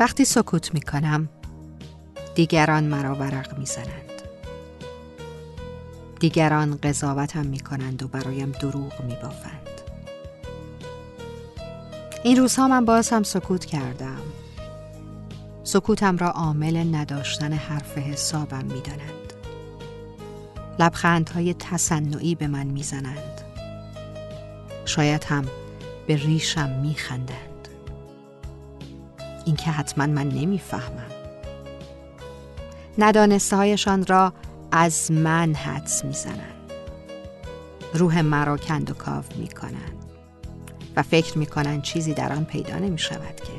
وقتی سکوت می کنم دیگران مرا ورق می زنند. دیگران قضاوتم می کنند و برایم دروغ می بافند. این روزها من باز هم سکوت کردم سکوتم را عامل نداشتن حرف حسابم می دانند. لبخندهای تصنعی به من می زنند. شاید هم به ریشم می خندند. این که حتما من نمی‌فهمم. ندانسته هایشان را از من حدس می‌زنند. روح مرا کند و کاو می کنند و فکر می کنند چیزی در آن پیدا نمی شود که.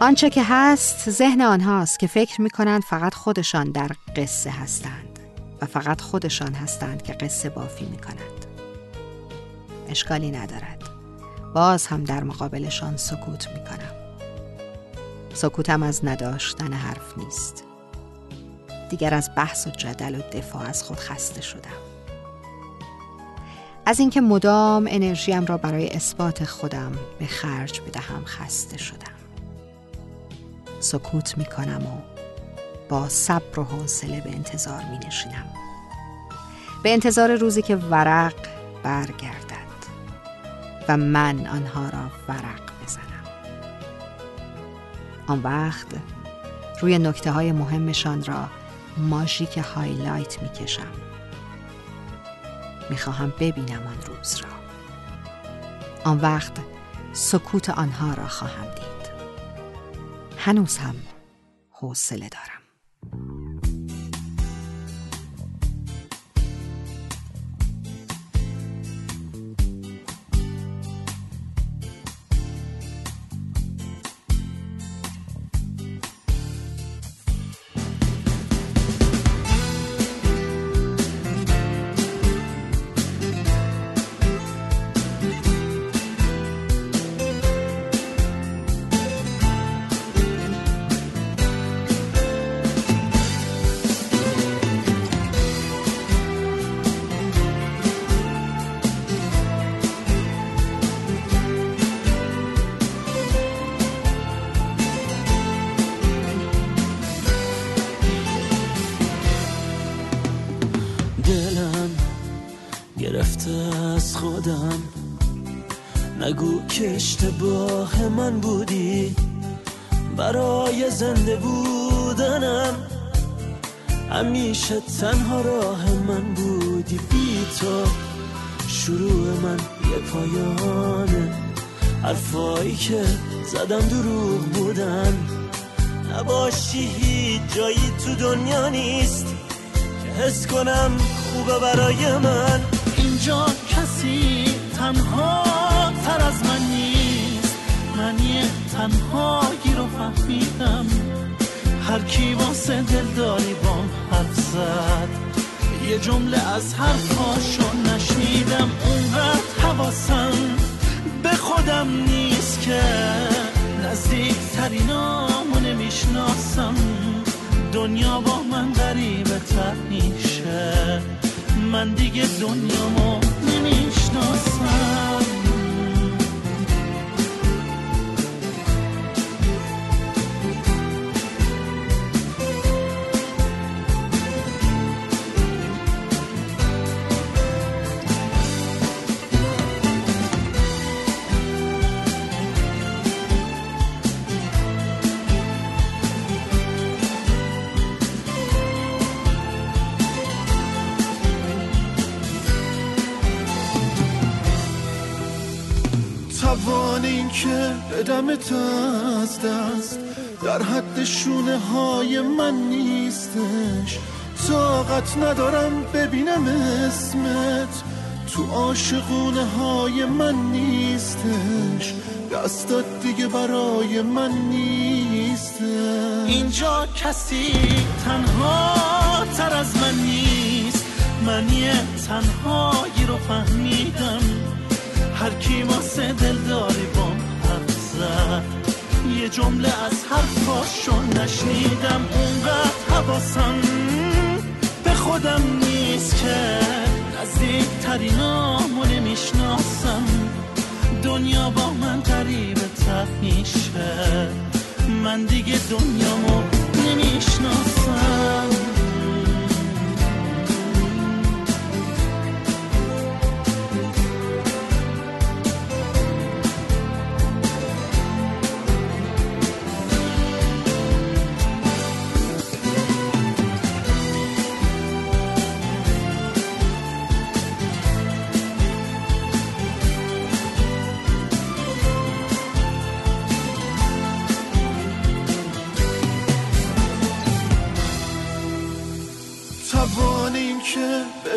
آنچه که هست ذهن آنهاست که فکر می کنند فقط خودشان در قصه هستند و فقط خودشان هستند که قصه بافی می کنند اشکالی ندارد. باز هم در مقابلشان سکوت می کنم سکوتم از نداشتن حرف نیست. دیگر از بحث و جدل و دفاع از خود خسته شدم. از اینکه مدام انرژیم را برای اثبات خودم به خرج بدهم خسته شدم. سکوت می کنم و با صبر و حوصله به انتظار می نشینم به انتظار روزی که ورق برگردد. و من آنها را ورق بزنم آن وقت روی نکته های مهمشان را ماژیک هایلایت می کشم می خواهم ببینم آن روز را. آن وقت سکوت آنها را خواهم دید. هنوز هم حوصله دارم. گرفته از خودم. نگو که اشتباه من بودی. برای زنده بودنم. همیشه تنها راه من بودی. بی تو شروع من یه پایانه. حرفایی که زدم دروغ بودن. نباشی هیچ جایی تو دنیا نیست. که حس کنم خوبه برای من. اینجا کسی تنها تر از من نیست. من یه تنهایی رو فهمیدم. هر کی واسه دلداری بام حرف زد. یه جمله از حرفاشو نشنیدم اونقدر حواسم به خودم نیست که نزدیک ترینامو نمی‌شناسم. دنیا با من من دیگه دنیامو نمی‌شناسم توان این که بدمت از دست. در حد شونه های من نیستش. طاقت ندارم ببینم اسمت. تو عاشقونه های من نیستش. دستات دیگه برای من نیستش. اینجا کسی تنها تر از من نیست. من یه تنهایی رو فهمیدم. هر کی واسه دلداری بام حرف یه جمله از حرفاشو نشنیدم اونقدر حواسم به خودم نیست که نزدیک ترینامو نمی‌شناسم. دنیا با من قریب تر نمیشه من دیگه دنیامو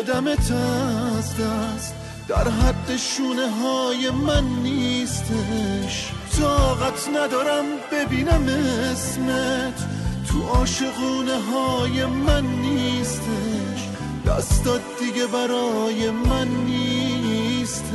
که بدمت از دست. در حد شونه های من نیستش. طاقت ندارم ببینم اسمت. تو عاشقونه های من نیستش. دستات دیگه برای من نیستش.